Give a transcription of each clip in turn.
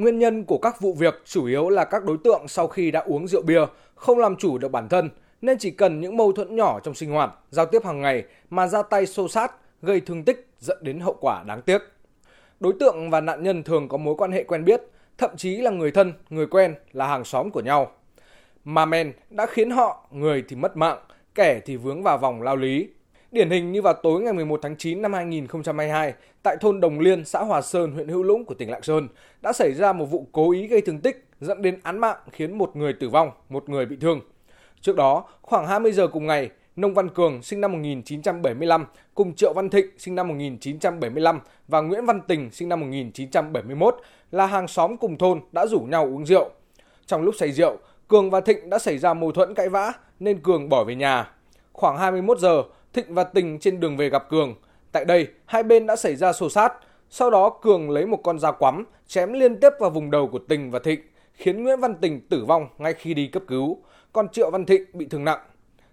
Nguyên nhân của các vụ việc chủ yếu là các đối tượng sau khi đã uống rượu bia không làm chủ được bản thân nên chỉ cần những mâu thuẫn nhỏ trong sinh hoạt, giao tiếp hàng ngày mà ra tay xô sát, gây thương tích dẫn đến hậu quả đáng tiếc. Đối tượng và nạn nhân thường có mối quan hệ quen biết, thậm chí là người thân, người quen là hàng xóm của nhau. Mà men đã khiến họ, người thì mất mạng, kẻ thì vướng vào vòng lao lý. Điển hình như vào tối ngày 11 tháng 9 năm 2022, tại thôn Đồng Liên, xã Hòa Sơn, huyện Hữu Lũng của tỉnh Lạng Sơn, đã xảy ra một vụ cố ý gây thương tích dẫn đến án mạng khiến một người tử vong, một người bị thương. Trước đó, khoảng 20 giờ cùng ngày, Nông Văn Cường sinh năm 1975 cùng Triệu Văn Thịnh sinh năm 1975 và Nguyễn Văn Tình sinh năm 1971 là hàng xóm cùng thôn đã rủ nhau uống rượu. Trong lúc say rượu, Cường và Thịnh đã xảy ra mâu thuẫn cãi vã nên Cường bỏ về nhà. Khoảng 21 giờ, Thịnh và Tình trên đường về gặp Cường. Tại đây, hai bên đã xảy ra xô sát. Sau đó Cường lấy một con dao quắm chém liên tiếp vào vùng đầu của Tình và Thịnh, khiến Nguyễn Văn Tình tử vong ngay khi đi cấp cứu, còn Triệu Văn Thịnh bị thương nặng.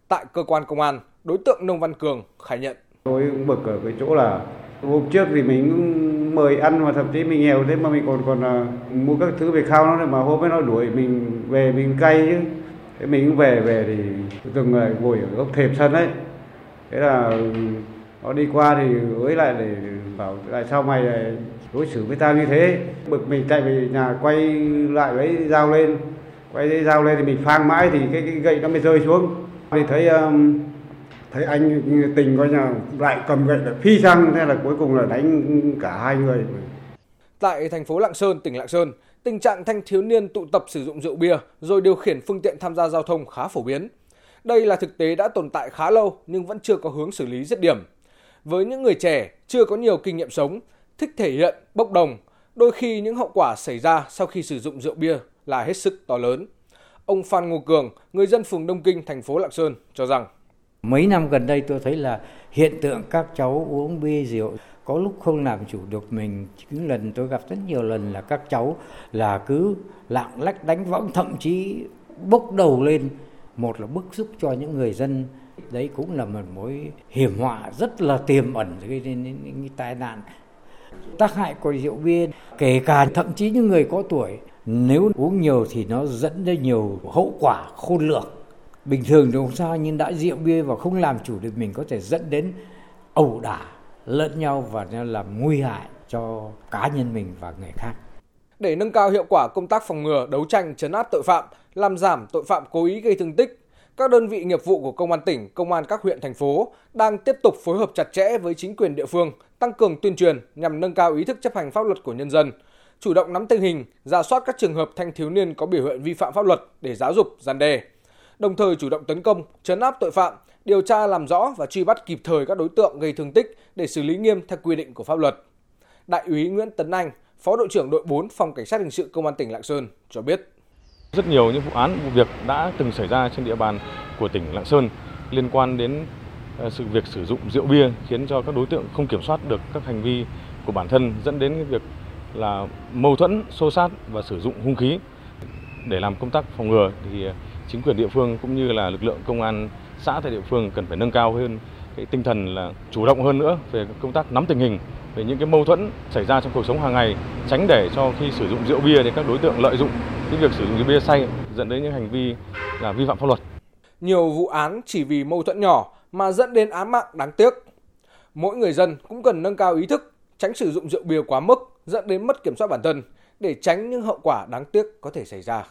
Tại cơ quan công an, đối tượng Nông Văn Cường khai nhận. Tôi cũng bực ở cái chỗ là hôm trước thì mình mời ăn mà thậm chí mình nghèo thế mà mình còn còn uh, mua các thứ về khao nó mà hôm ấy nó đuổi mình về mình cay chứ thế mình cũng về về thì từng người ngồi ở góc thềm sân ấy thế là nó đi qua thì với lại để bảo tại sao mày lại đối xử với tao như thế? Bực mình chạy về nhà quay lại lấy dao lên. Quay lấy dao lên thì mình phang mãi thì cái, cái gậy nó mới rơi xuống. Thì thấy um, thấy anh tình coi nhà lại cầm gậy lại phi sang thế là cuối cùng là đánh cả hai người. Tại thành phố Lạng Sơn, tỉnh Lạng Sơn, tình trạng thanh thiếu niên tụ tập sử dụng rượu bia rồi điều khiển phương tiện tham gia giao thông khá phổ biến. Đây là thực tế đã tồn tại khá lâu nhưng vẫn chưa có hướng xử lý dứt điểm. Với những người trẻ chưa có nhiều kinh nghiệm sống, thích thể hiện, bốc đồng, đôi khi những hậu quả xảy ra sau khi sử dụng rượu bia là hết sức to lớn. Ông Phan Ngô Cường, người dân phường Đông Kinh, thành phố Lạng Sơn cho rằng Mấy năm gần đây tôi thấy là hiện tượng các cháu uống bia rượu có lúc không làm chủ được mình những lần tôi gặp rất nhiều lần là các cháu là cứ lạng lách đánh võng thậm chí bốc đầu lên một là bức xúc cho những người dân. Đấy cũng là một mối hiểm họa rất là tiềm ẩn gây nên những, những, những tai nạn. Tác hại của rượu bia kể cả thậm chí những người có tuổi nếu uống nhiều thì nó dẫn đến nhiều hậu quả khôn lường. Bình thường thì không sao nhưng đã rượu bia và không làm chủ được mình có thể dẫn đến ẩu đả lẫn nhau và làm nguy hại cho cá nhân mình và người khác. Để nâng cao hiệu quả công tác phòng ngừa, đấu tranh, chấn áp tội phạm, làm giảm tội phạm cố ý gây thương tích, các đơn vị nghiệp vụ của Công an tỉnh, Công an các huyện, thành phố đang tiếp tục phối hợp chặt chẽ với chính quyền địa phương, tăng cường tuyên truyền nhằm nâng cao ý thức chấp hành pháp luật của nhân dân, chủ động nắm tình hình, ra soát các trường hợp thanh thiếu niên có biểu hiện vi phạm pháp luật để giáo dục, gian đe. Đồng thời chủ động tấn công, chấn áp tội phạm, điều tra làm rõ và truy bắt kịp thời các đối tượng gây thương tích để xử lý nghiêm theo quy định của pháp luật. Đại úy Nguyễn Tấn Anh, Phó đội trưởng đội 4 Phòng Cảnh sát hình sự Công an tỉnh Lạng Sơn cho biết. Rất nhiều những vụ án vụ việc đã từng xảy ra trên địa bàn của tỉnh Lạng Sơn liên quan đến ờ, sự việc sử dụng rượu bia khiến cho các đối tượng không kiểm soát được các hành vi của bản thân dẫn đến cái việc là mâu thuẫn, xô sát và sử dụng hung khí. Để làm công tác phòng ngừa thì ờ, chính quyền địa phương cũng như là lực lượng công an xã tại địa phương cần phải nâng cao hơn cái tinh thần là chủ động hơn nữa về công tác nắm tình hình về những cái mâu thuẫn xảy ra trong cuộc sống hàng ngày tránh để cho khi sử dụng rượu bia thì các đối tượng lợi dụng cái việc sử dụng rượu bia say dẫn đến những hành vi là vi phạm pháp luật. Nhiều vụ án chỉ vì mâu thuẫn nhỏ mà dẫn đến án mạng đáng tiếc. Mỗi người dân cũng cần nâng cao ý thức, tránh sử dụng rượu bia quá mức dẫn đến mất kiểm soát bản thân để tránh những hậu quả đáng tiếc có thể xảy ra.